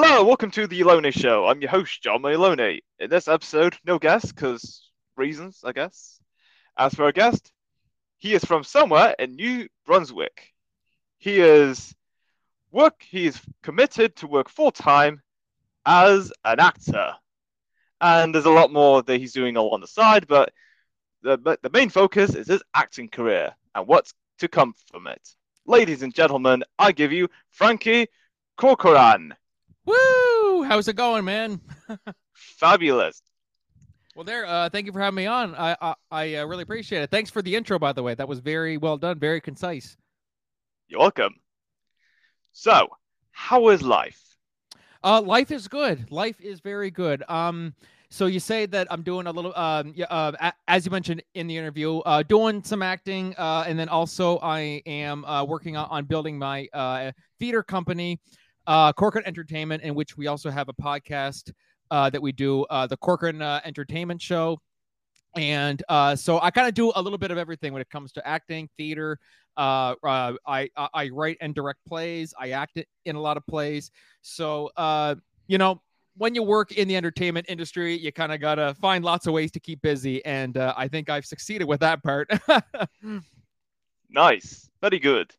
Hello, welcome to the Alone Show. I'm your host, John Maloney. In this episode, no guest, because reasons, I guess. As for our guest, he is from somewhere in New Brunswick. He is work. He is committed to work full time as an actor, and there's a lot more that he's doing all on the side. But the but the main focus is his acting career and what's to come from it. Ladies and gentlemen, I give you Franky Corcoran. Woo! How's it going, man? Fabulous. Well, there. Uh, thank you for having me on. I I, I uh, really appreciate it. Thanks for the intro, by the way. That was very well done, very concise. You're welcome. So, how is life? Uh, life is good. Life is very good. Um, so you say that I'm doing a little, um, yeah, uh, as you mentioned in the interview, uh, doing some acting, uh, and then also I am uh, working on, on building my uh, theater company uh, Corcoran Entertainment, in which we also have a podcast uh, that we do, uh, the Corcoran uh, Entertainment Show. And uh, so I kind of do a little bit of everything when it comes to acting, theater. Uh, uh, I, I write and direct plays. I act in a lot of plays. So uh, you know, when you work in the entertainment industry, you kind of gotta find lots of ways to keep busy, and uh, I think I've succeeded with that part. nice, very good.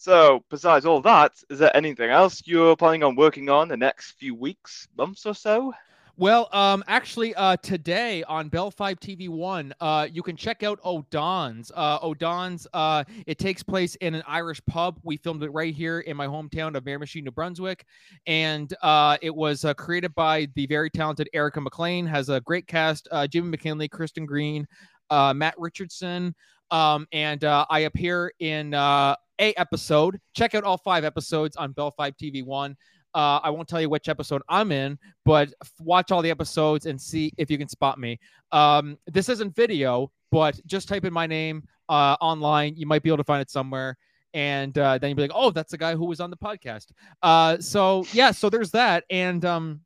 So, besides all that, is there anything else you're planning on working on the next few weeks, months or so? Well, um, actually, uh, today on Bell Fibe TV One, uh, you can check out O'Don's. Uh, O'Donn's. Uh, it takes place in an Irish pub. We filmed it right here in my hometown of Miramichi, New Brunswick, and uh, it was uh, created by the very talented Erica McLean. Has a great cast: uh, Jimmy McKinley, Kristen Green, uh, Matt Richardson, um, and uh, I appear in uh, a episode. Check out all five episodes on Bell Fibe TV One. Uh, I won't tell you which episode I'm in, but watch all the episodes and see if you can spot me. Um, this isn't video, but just type in my name uh, online. You might be able to find it somewhere. And uh, then you'll be like, oh, that's the guy who was on the podcast. Uh, so, yeah, so there's that. And um,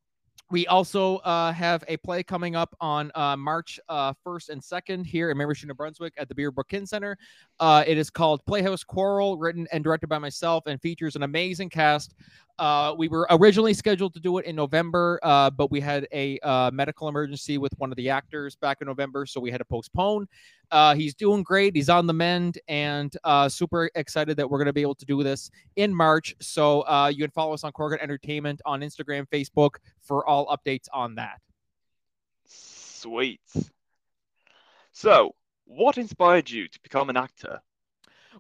we also uh, have a play coming up on uh, March uh, 1st and 2nd here in Miramichi, New Brunswick at the Beaverbrook Kin Center. Uh, it is called Playhouse Quarrel, written and directed by myself, and features an amazing cast uh, we were originally scheduled to do it in November, uh, but we had a uh, medical emergency with one of the actors back in November, so we had to postpone. Uh, he's doing great. He's on the mend, and uh, super excited that we're going to be able to do this in March. So uh, you can follow us on Corcoran Entertainment on Instagram, Facebook for all updates on that. Sweet. So, what inspired you to become an actor?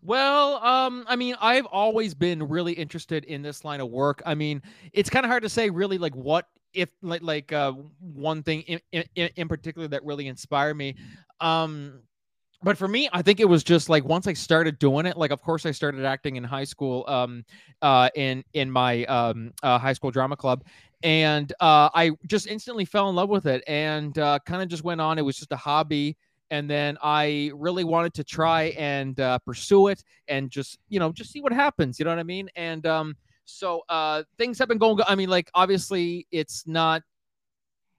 Well, um, I mean, I've always been really interested in this line of work. I mean, it's kind of hard to say really like what if like like uh one thing in, in, in particular that really inspired me. Um but for me, I think it was just like once I started doing it, like of course I started acting in high school, um, uh, in in my um, uh, high school drama club, and uh, I just instantly fell in love with it, and uh, kind of just went on. It was just a hobby, and then I really wanted to try and uh, pursue it and just you know just see what happens. You know what I mean? And um, so uh, things have been going. I mean, like obviously it's not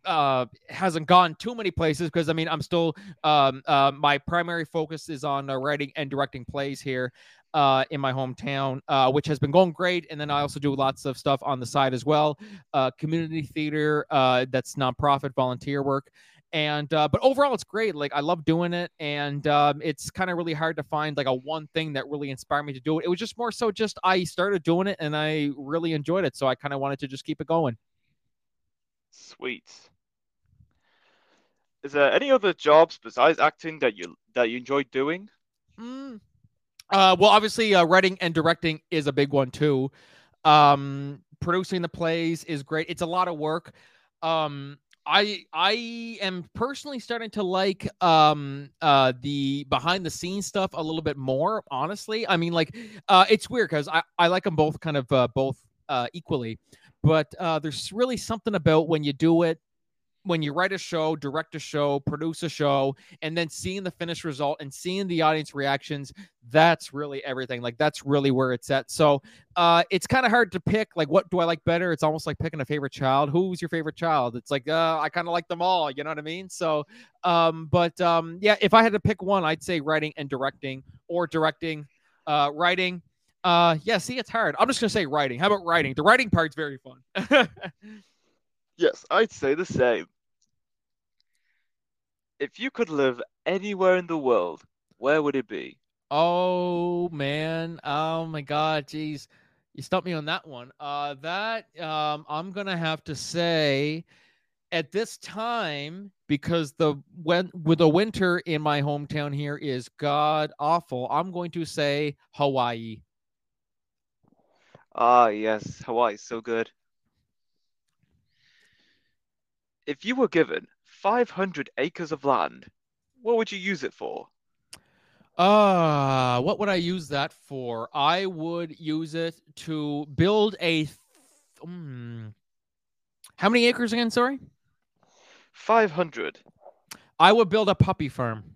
uh hasn't gone too many places because I mean I'm still um uh my primary focus is on uh, writing and directing plays here uh in my hometown uh which has been going great and then I also do lots of stuff on the side as well uh community theater uh that's nonprofit volunteer work and uh, but overall it's great like i love doing it and um, it's kind of really hard to find like a one thing that really inspired me to do it. It was just more so just i started doing it and i really enjoyed it so i kind of wanted to just keep it going. Sweet. Is there any other jobs besides acting that you that you enjoy doing? Mm. uh, well obviously uh, writing and directing is a big one too. Um, producing the plays is great. It's a lot of work. Um, I I am personally starting to like um uh the behind the scenes stuff a little bit more honestly. I mean like uh it's weird because I I like them both kind of uh, both uh equally. But uh there's really something about when you do it when you write a show, direct a show, produce a show, and then seeing the finished result and seeing the audience reactions, that's really everything. Like that's really where it's at. So uh, it's kind of hard to pick. Like, what do I like better? It's almost like picking a favorite child. Who's your favorite child? It's like uh, I kind of like them all. You know what I mean? So, um, but um, yeah, if I had to pick one, I'd say writing and directing, or directing, uh, writing. Uh, yeah. See, it's hard. I'm just gonna say writing. How about writing? The writing part's very fun. Yes, I'd say the same. If you could live anywhere in the world, where would it be? oh man. Oh my God. Jeez. You stumped me on that one. Uh, that um, I'm gonna have to say, at this time, because the when with the winter in my hometown here is god awful. I'm going to say Hawaii. Ah, yes, Hawaii, so good. If you were given 500 acres of land, what would you use it for? Uh, what would I use that for? I would use it to build a. Th- mm, how many acres again? Sorry. 500. I would build a puppy farm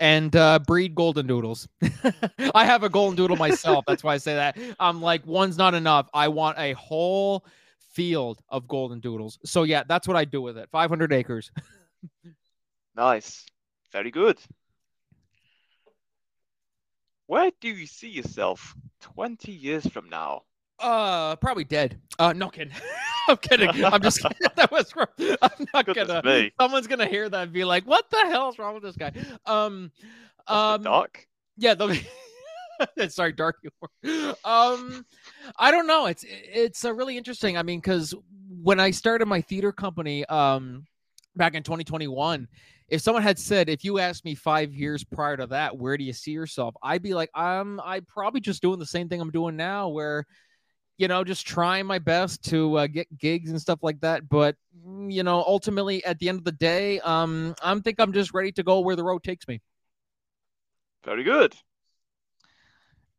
and uh, breed golden doodles. I have a golden doodle myself. That's why I say that. I'm like, one's not enough. I want a whole field of golden doodles. So yeah, that's what I do with it. 500 acres. Nice. Very good. Where do you see yourself 20 years from now? Uh, probably dead. Uh, no kidding. I'm kidding. I'm just kidding. that was. wrong. I'm not Goodness gonna. me. Someone's gonna hear that and be like, "What the hell is wrong with this guy?" Um, That's um, dark. yeah. The, sorry, dark humor. Um, I don't know. It's it's uh, really interesting. I mean, because when I started my theater company, um, back in 2021, if someone had said, if you asked me five years prior to that, where do you see yourself? I'd be like, I'm I probably just doing the same thing I'm doing now, where you know, just trying my best to uh, get gigs and stuff like that. But mm, you know, ultimately, at the end of the day, um, I'm think I'm just ready to go where the road takes me. Very good.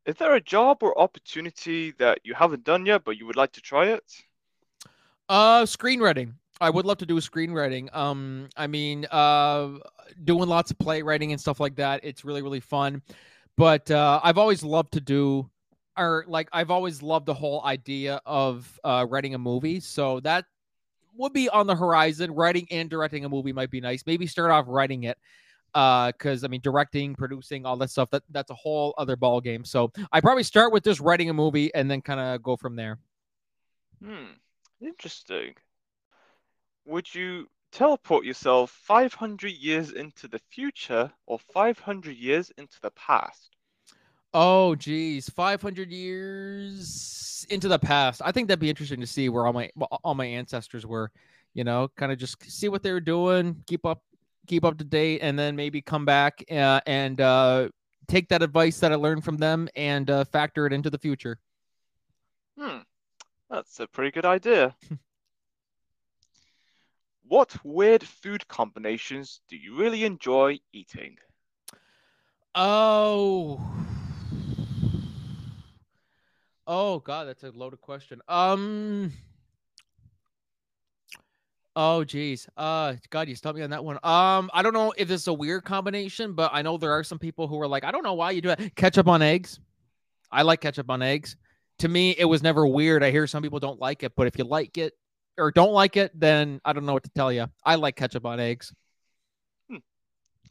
Is there a job or opportunity that you haven't done yet, but you would like to try it? Uh, screenwriting. I would love to do screenwriting. Um, I mean, uh, doing lots of playwriting and stuff like that. It's really really fun. But uh, I've always loved to do, or like I've always loved the whole idea of uh, writing a movie. So that would be on the horizon. Writing and directing a movie might be nice. Maybe start off writing it, because I mean, directing, producing, all that stuff. That that's a whole other ball game. So I probably start with just writing a movie and then kind of go from there. Hmm, interesting. Would you teleport yourself 500 years into the future or 500 years into the past? Oh, geez, 500 years into the past. I think that'd be interesting to see where all my all my ancestors were. You know, kind of just see what they were doing, keep up, keep up to date, and then maybe come back uh, and uh, take that advice that I learned from them and uh, factor it into the future. Hmm, that's a pretty good idea. What weird food combinations do you really enjoy eating? Oh, oh God, that's a loaded question. Um. Oh geez. Uh God, you stumped me on that one. Um, I don't know if this is a weird combination, but I know there are some people who are like, I don't know why you do it. Ketchup on eggs. I like ketchup on eggs. To me, it was never weird. I hear some people don't like it, but if you like it or don't like it, then I don't know what to tell you. I like ketchup on eggs.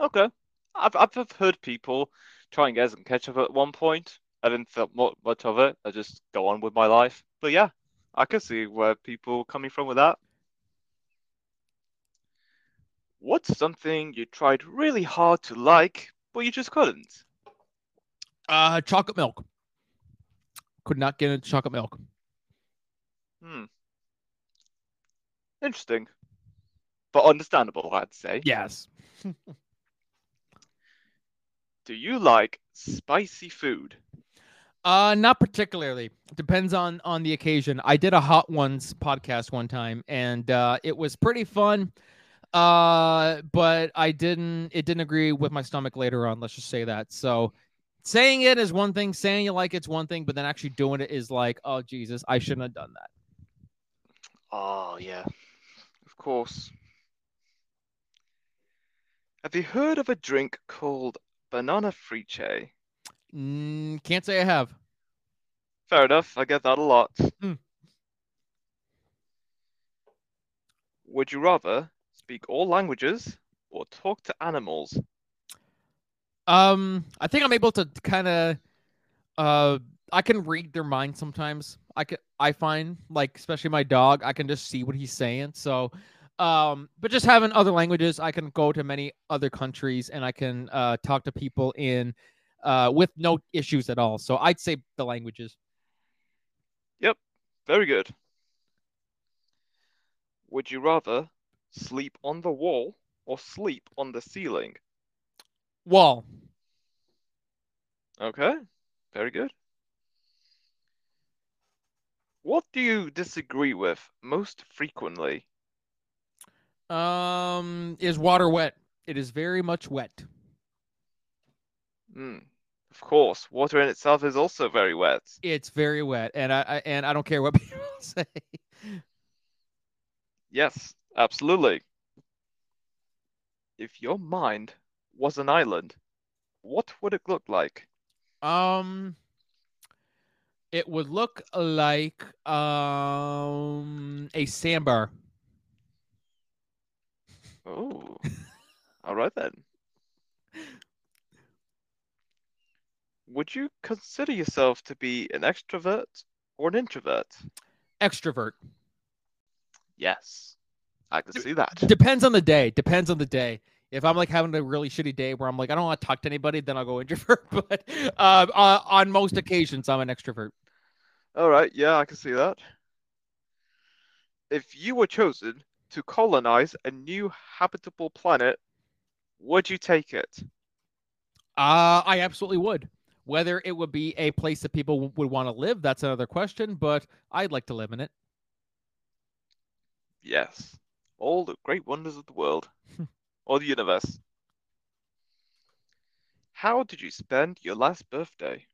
Okay. I've I've heard people trying eggs and ketchup at one point. I didn't think much of it. I just go on with my life. But yeah, I can see where people coming from with that. What's something you tried really hard to like, but you just couldn't? Uh, chocolate milk. Could not get into chocolate milk. Hmm. Interesting. But understandable, I'd say. Yes. Do you like spicy food? Uh, not particularly. Depends on on the occasion. I did a hot ones podcast one time, and uh, it was pretty fun. Uh, but I didn't. It didn't agree with my stomach later on. Let's just say that. So, saying it is one thing. Saying you like it's one thing, but then actually doing it is like, oh Jesus, I shouldn't have done that. Oh, yeah. Of course. Have you heard of a drink called banana friche? Mm, can't say I have. Fair enough, I get that a lot. Hmm. Would you rather speak all languages or talk to animals? Um, I think I'm able to kind of uh I can read their mind sometimes. I can I find like especially my dog, I can just see what he's saying. So um but just having other languages, I can go to many other countries and I can uh talk to people in uh with no issues at all. So I'd say the languages. Yep, very good. Would you rather sleep on the wall or sleep on the ceiling? Wall. Okay, very good. What do you disagree with most frequently? Um is water wet? It is very much wet. Hmm. Of course, water in itself is also very wet. It's very wet and I, I and I don't care what people say. Yes, absolutely. If your mind was an island, what would it look like? Um, it would look like um a sandbar. Oh, all right then. Would you consider yourself to be an extrovert or an introvert? Extrovert. Yes, I can see that. Depends on the day. Depends on the day. If I'm like having a really shitty day where I'm like I don't want to talk to anybody, then I'll go introvert. But uh, uh, on most occasions, I'm an extrovert. All right, yeah, I can see that. If you were chosen to colonize a new habitable planet, would you take it? Uh, I absolutely would. Whether it would be a place that people w- would want to live, that's another question. But I'd like to live in it. Yes. All the great wonders of the world or the universe. How did you spend your last birthday?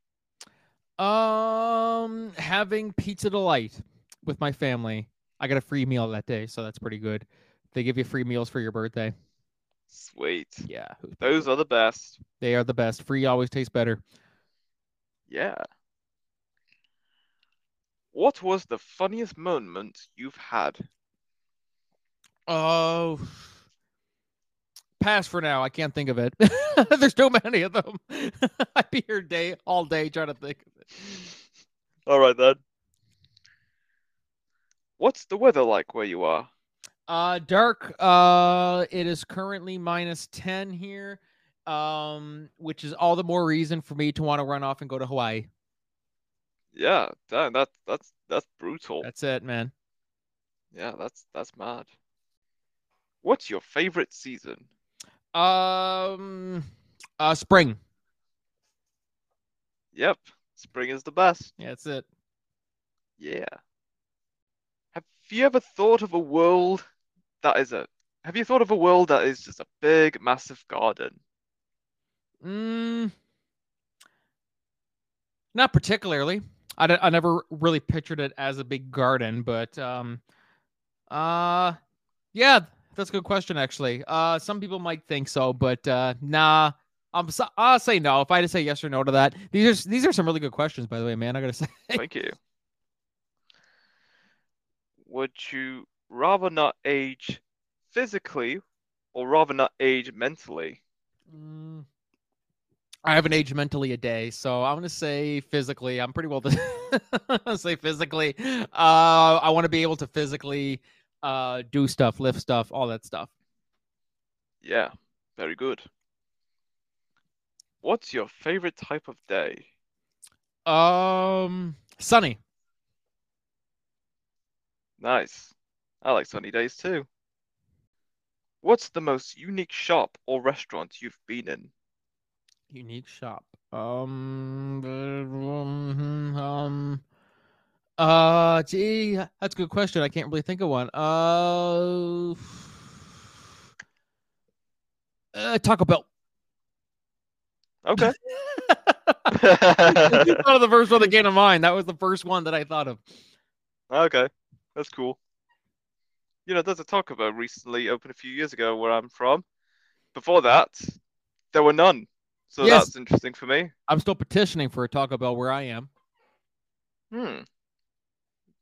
Um, having pizza delight with my family. I got a free meal that day, so that's pretty good. They give you free meals for your birthday. Sweet. Yeah, Those are the best. they are the best. Free always tastes better. Yeah. What was the funniest moment you've had? Oh, pass for now. I can't think of it. There's too many of them. I'd be here day all day trying to think of it. All right then. What's the weather like where you are? Uh, dark. Uh, it is currently minus ten here. Um, which is all the more reason for me to want to run off and go to Hawaii. Yeah, damn, that that's that's brutal. That's it, man. Yeah, that's that's mad. What's your favorite season? Um, uh, spring. Yep, spring is the best. Yeah, that's it. Yeah. Have you ever thought of a world that is a have you thought of a world that is just a big, massive garden? Mm, not particularly. I, d- I never really pictured it as a big garden, but um, uh, yeah, that's a good question actually. Uh, some people might think so, but uh, nah. I'm so, I'll say no. If I had to say yes or no to that, these are these are some really good questions, by the way, man. I gotta say. Thank you. Would you rather not age physically or rather not age mentally? Mm, I haven't aged mentally a day, so I'm gonna say physically. I'm pretty well. Gonna say physically. Uh, I want to be able to physically uh do stuff, lift stuff, all that stuff. Yeah, very good. What's your favorite type of day? Um, sunny. Nice. I like sunny days too. What's the most unique shop or restaurant you've been in? Unique shop. Um, um, um, uh, gee, that's a good question. I can't really think of one. Uh, uh Taco Bell. Okay. Thought of the first one that came to mind. That was the first one that I thought of. Okay, that's cool. You know, there's a Taco Bell recently opened a few years ago where I'm from. Before that, there were none. So Yes. that's interesting for me. I'm still petitioning for a Taco Bell where I am. Hmm.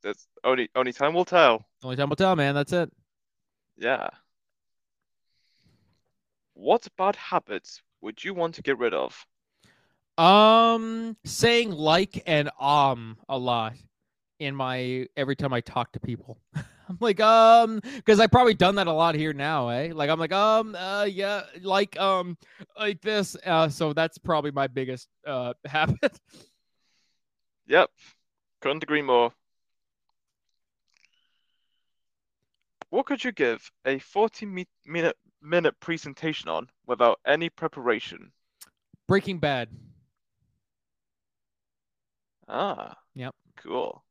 That's only only time will tell. Only time will tell, man. That's it. Yeah. What bad habits would you want to get rid of? Um, saying like and um a lot in my every time I talk to people. I'm like, um, because I probably done that a lot here now, eh? Like I'm like, um, uh, yeah, like, um, like this. Uh, so that's probably my biggest uh habit. Yep. Couldn't agree more. What could you give a 40 mi- minute minute presentation on without any preparation? Breaking Bad. Ah. Yep. Cool.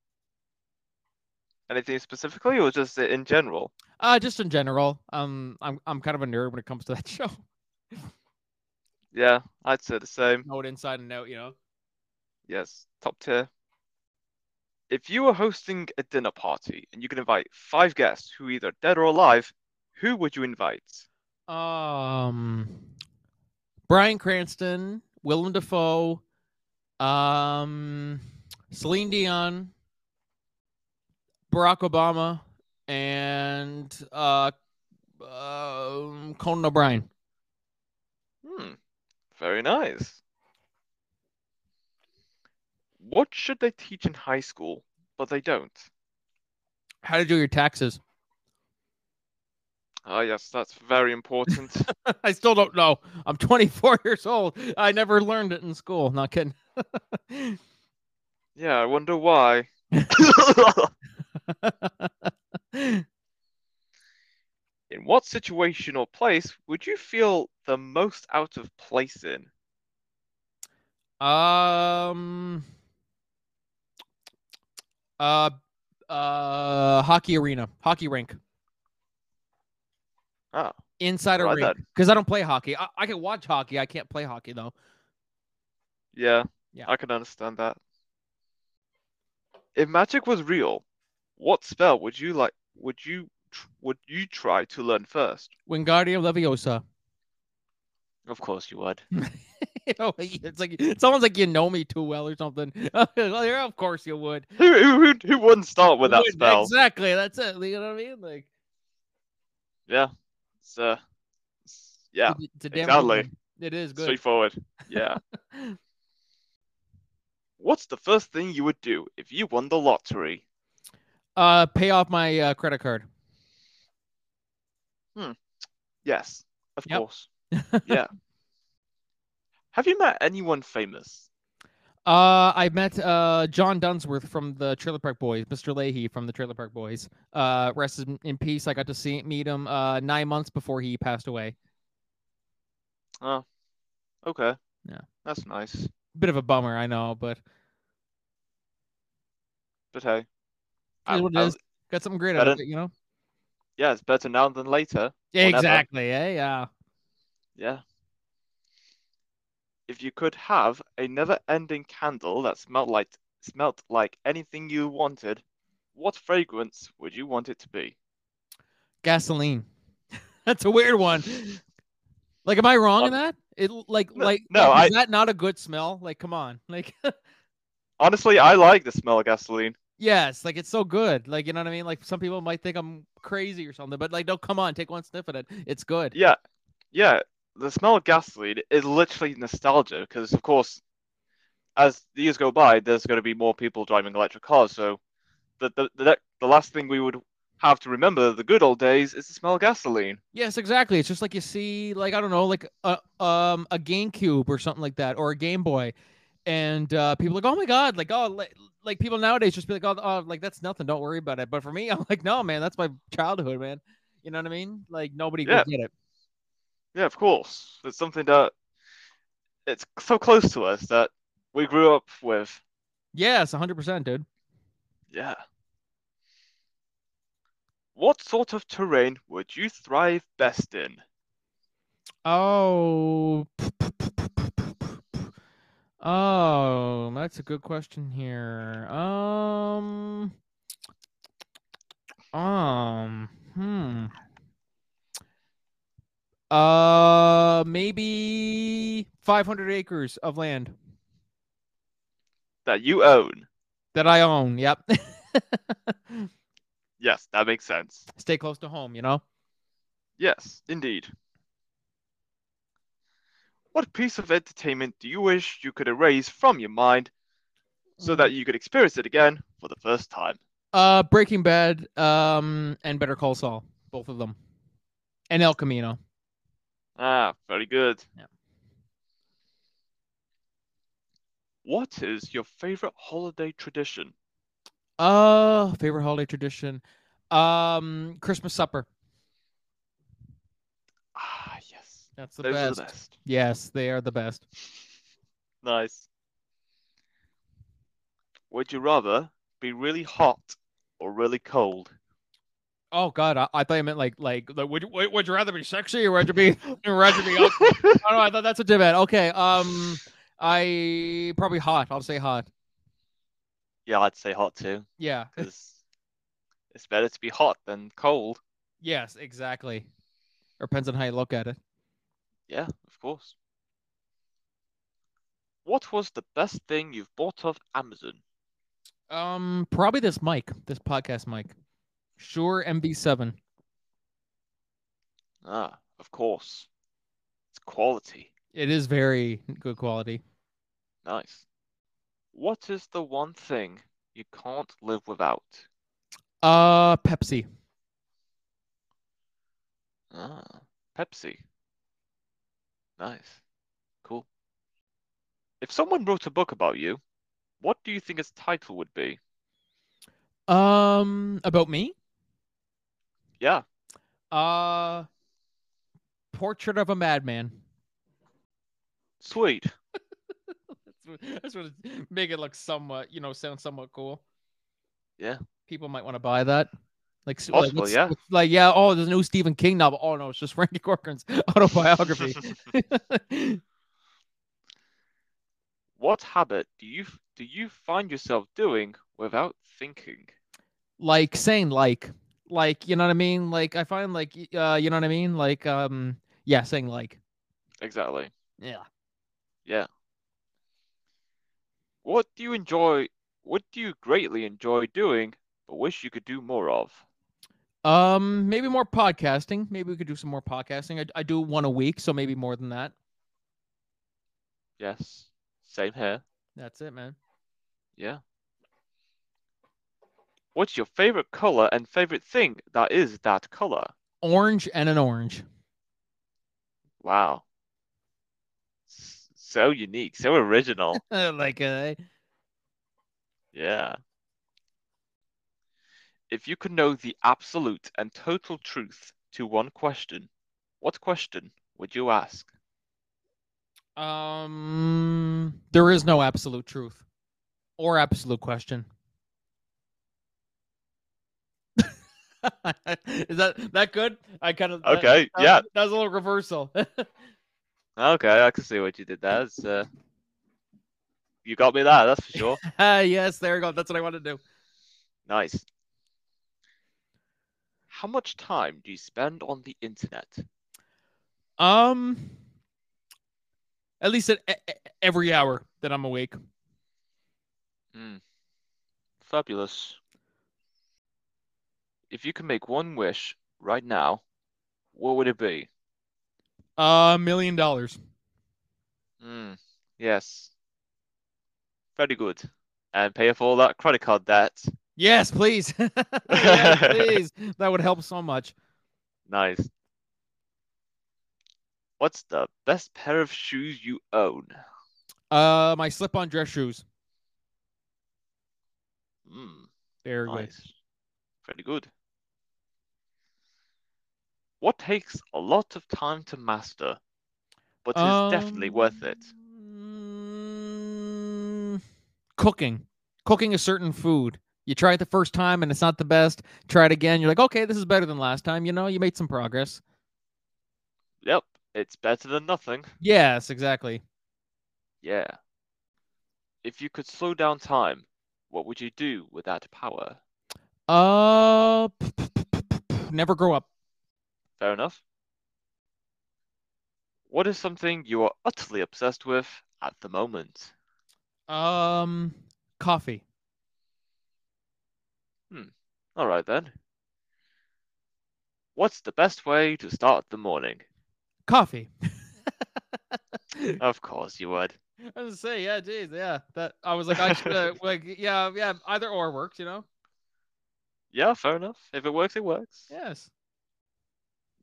Anything specifically, or just in general? Uh, just in general. Um, I'm I'm kind of a nerd when it comes to that show. Yeah, I'd say the same. Know it inside and out, you know. Yes, top tier. If you were hosting a dinner party and you could invite five guests who are either dead or alive, who would you invite? Um, Bryan Cranston, Willem Dafoe, um, Celine Dion, Barack Obama, and uh, uh, Conan O'Brien. Hmm, very nice. What should they teach in high school, but they don't? How to do your taxes? Ah, yes, that's very important. I still don't know. I'm 24 years old. I never learned it in school. Not kidding. yeah, I wonder why. In what situation or place would you feel the most out of place in? Um. Uh. Uh. Hockey arena, hockey rink. Oh, Inside a Right rink, because I don't play hockey. I, I can watch hockey. I can't play hockey though. yeah, Yeah. I can understand that. If magic was real, what spell would you like? Would you tr- would you try to learn first? Wingardium Leviosa. Of course you would. you know, it's like it's almost like you know me too well or something. Well, of course you would. Who who who, wouldn't start with that spell? Exactly. That's it. You know what I mean? Like, Yeah, it's uh, it's- yeah, it's, it's a damn good exactly. It is good. straightforward. Yeah. What's the first thing you would do if you won the lottery? Uh, pay off my uh, credit card. Hmm. Yes, of Yep. course. Yeah. Have you met anyone famous? Uh, I met uh John Dunsworth from the Trailer Park Boys, Mr. Lahey from the Trailer Park Boys. Uh, rest in- peace. I got to see meet him uh nine months before he passed away. Oh, okay. Yeah. That's nice. Bit of a bummer, I know, but But hey, I- what I-. Got something great out of it, you know. yeah, it's better now than later. Yeah, exactly. Yeah, yeah. Yeah. If you could have a never-ending candle that smelled like smelt like anything you wanted, what fragrance would you want it to be? Gasoline. That's a weird one. Like, am I wrong in that? It like no- like no, like, I- is that not a good smell? Like, come on. Like, Honestly, I like the smell of gasoline. yes, like it's so good. Like, you know what I mean? Like, some people might think I'm crazy or something, but like, no, come on, take one sniff at it. It's good. Yeah, yeah. The smell of gasoline is literally nostalgia because, of course, as the years go by, there's going to be more people driving electric cars. So, the the the, the last thing we would have to remember the good old days is the smell of gasoline. Yes, exactly. It's just like you see, like I don't know, like a um a GameCube or something like that, or a Game Boy, and uh, people are like, oh my god, like oh, like, like people nowadays just be like, oh, oh, like that's nothing, don't worry about it. But for me, I'm like, no, man, that's my childhood, man. You know what I mean? Like nobody Yeah. would get it. Yeah, of course. It's something that it's so close to us that we grew up with. Yes, 100, percent dude. Yeah. What sort of terrain would you thrive best in? Oh, oh, that's a good question here. Um, um, hmm. Uh, maybe 500 acres of land That you own. that I own. Yep. Yes, that makes sense. Stay close to home, you know? Yes, indeed. What piece of entertainment do you wish you could erase from your mind so that you could experience it again for the first time? Uh, Breaking Bad, um, and Better Call Saul, both of them, and El Camino. Ah, very good. Yeah. What is your favorite holiday tradition? Uh, favorite holiday tradition, um, Christmas supper. Ah, yes. That's the Those best. are the best. Yes, they are the best. Nice. Would you rather be really hot or really cold? Oh God, I, I thought you meant like like like, would you would, would you rather be sexy or would you be would you rather be? ugly? oh, no, I thought that's a debate. Okay, um, I probably hot. I'll say hot. Yeah, I'd say hot too, Yeah. because it's better to be hot than cold. Yes, exactly. Or depends on how you look at it. Yeah, of course. What was the best thing you've bought off Amazon? Um, probably this mic, this podcast mic. Shure, MV7. Ah, of course. It's quality. It is very good quality. Nice. What is the one thing you can't live without? Uh, Pepsi. Ah, Pepsi. Nice. Cool. If someone wrote a book about you, what do you think its title would be? Um, about me? Yeah, Uh, Portrait of a Madman. sweet. That's what, that's what it, make it look somewhat, you know, sound somewhat cool. Yeah. People might want to buy that. Like, Possible, like, it's- yeah. like, yeah, oh, there's a new Stephen King novel. Oh no, it's just Franky Corcoran's autobiography. What habit do you do you find yourself doing without thinking? like saying like, like, you know what I mean? Like, I find like, uh, you know what I mean? Like, um, yeah, saying like, Exactly. yeah. Yeah. What do you enjoy? What do you greatly enjoy doing, but wish you could do more of? Um, maybe more podcasting. Maybe we could do some more podcasting. I, I do one a week, so maybe more than that. Yes. Same here. That's it, man. Yeah. What's your favorite color and favorite thing that is that color? Orange and an orange. Wow. So unique, so original. like, uh, Yeah. If you could know the absolute and total truth to one question, what question would you ask? Um, there is no absolute truth or absolute question. is that that good? I kind of Okay, That, yeah. that was a little reversal. Okay, I can see what you did there. It's, uh, you got me there, that's for sure. Ah, yes, there you go. That's what I want to do. Nice. How much time do you spend on the internet? Um, at least at, e- every hour that I'm awake. Hmm. Fabulous. If you could make one wish right now, what would it be? A million dollars. Hmm. Yes. Very good. And pay off all that credit card debt. Yes, please. yes, please. That would help so much. Nice. What's the best pair of shoes you own? Uh, my slip-on dress shoes. Hmm. Very good. Nice. Very good. What takes a lot of time to master, but is definitely worth it? Um, Cooking. Cooking a certain food. You try it the first time and it's not the best. Try it again. You're like, okay, this is better than last time. You know, you made some progress. Yep, it's better than nothing. Yes, exactly. Yeah. If you could slow down time, what would you do with that power? Uh, never grow up. Fair enough. What is something you are utterly obsessed with at the moment? Um, coffee. Hmm. All right then. What's the best way to start the morning? Coffee. Of course you would. I was gonna say, yeah, geez, yeah. That I was like, I should uh, like, yeah, yeah. Either or works, you know. Yeah, fair enough. If it works, it works. Yes.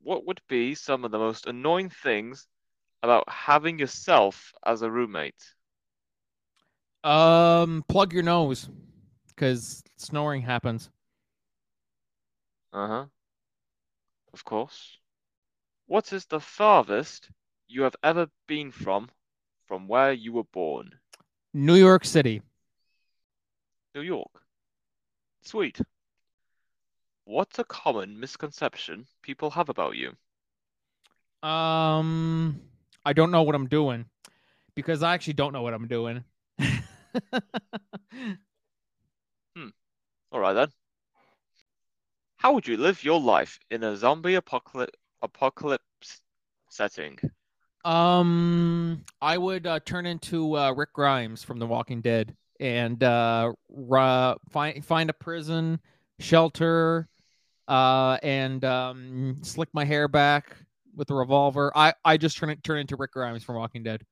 What would be some of the most annoying things about having yourself as a roommate? Um, plug your nose, because snoring happens. Uh huh. Of course. What is the farthest you have ever been from, from where you were born? New York City. New York. Sweet. What's a common misconception people have about you? Um, I don't know what I'm doing because I actually don't know what I'm doing. All right then. How would you live your life in a zombie apocalypse apocalypse setting? um, I would uh, turn into uh, Rick Grimes from The Walking Dead and uh, ru- find find a prison, shelter, uh, and um, slick my hair back with a revolver. I I just turn it turn into Rick Grimes from Walking Dead.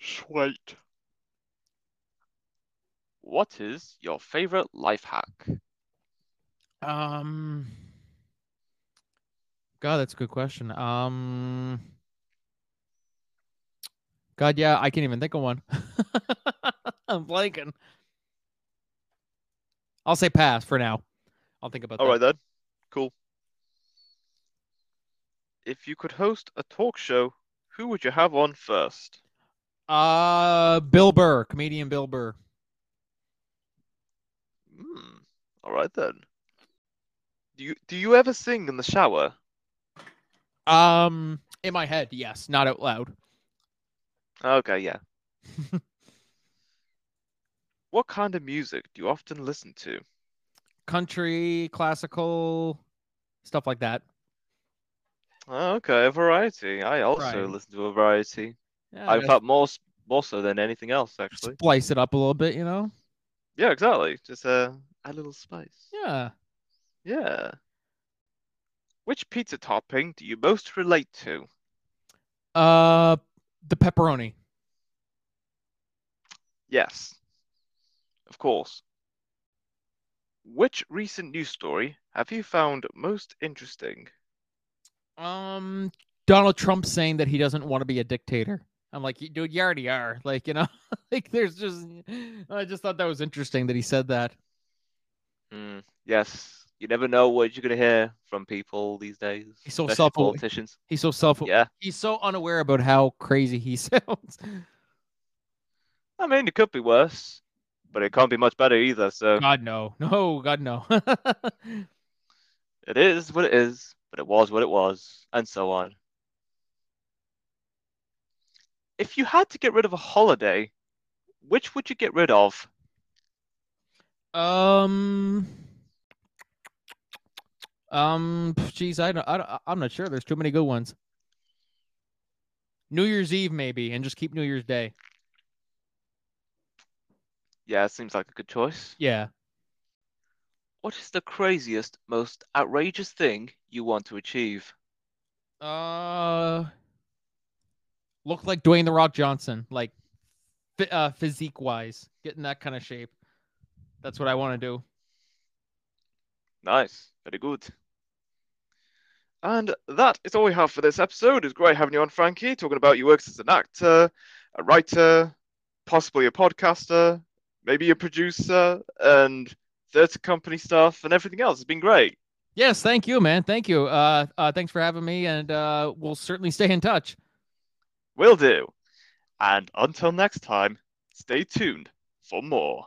Sweet. What is your favorite life hack? Um, God, that's a good question. Um, God, yeah, I can't even think of one. I'm blanking. I'll say pass for now. I'll think about All that. right then. Cool. If you could host a talk show, who would you have on first? Uh, Bill Burr, comedian Bill Burr. Hmm. All right then. Do you do you ever sing in the shower? Um, in my head, yes, not out loud. Okay, yeah. What kind of music do you often listen to? Country, classical, stuff like that. Oh, Okay, a variety. I also Variety. listen to a variety. Yeah, I thought more more so than anything else, actually. splice it up a little bit, you know. Yeah, exactly. Just uh, a little spice. Yeah. Yeah. Which pizza topping do you most relate to? Uh, the pepperoni. Yes, of course. Which recent news story have you found most interesting? Um, Donald Trump saying that he doesn't want to be a dictator. I'm like, dude, you already are. Like, you know, like there's just, I just thought that was interesting that he said that. Hmm, yes, you never know what you're gonna hear from people these days, He's so self- politicians. He's so self, Yeah, he's so unaware about how crazy he sounds. I mean, it could be worse, but it can't be much better either. So God no, no, God no. it is what it is, but it was what it was, and so on. If you had to get rid of a holiday, which would you get rid of? um, um, geez, I don't, I don't, I'm not sure. There's too many good ones. New Year's Eve maybe, and just keep New Year's Day. Yeah, it seems like a good choice. Yeah. What is the craziest, most outrageous thing you want to achieve? Uh, look like Dwayne the Rock Johnson, like, uh, physique wise, getting that kind of shape. That's what I want to do. Nice, very good. And that is all we have for this episode. It's great having you on, Franky, talking about your works as an actor, a writer, possibly a podcaster, maybe a producer, and theatre company stuff, and everything else. It's been great. Yes, thank you, man. Thank you. Uh, uh, thanks for having me, and uh, we'll certainly stay in touch. Will do. And until next time, stay tuned for more.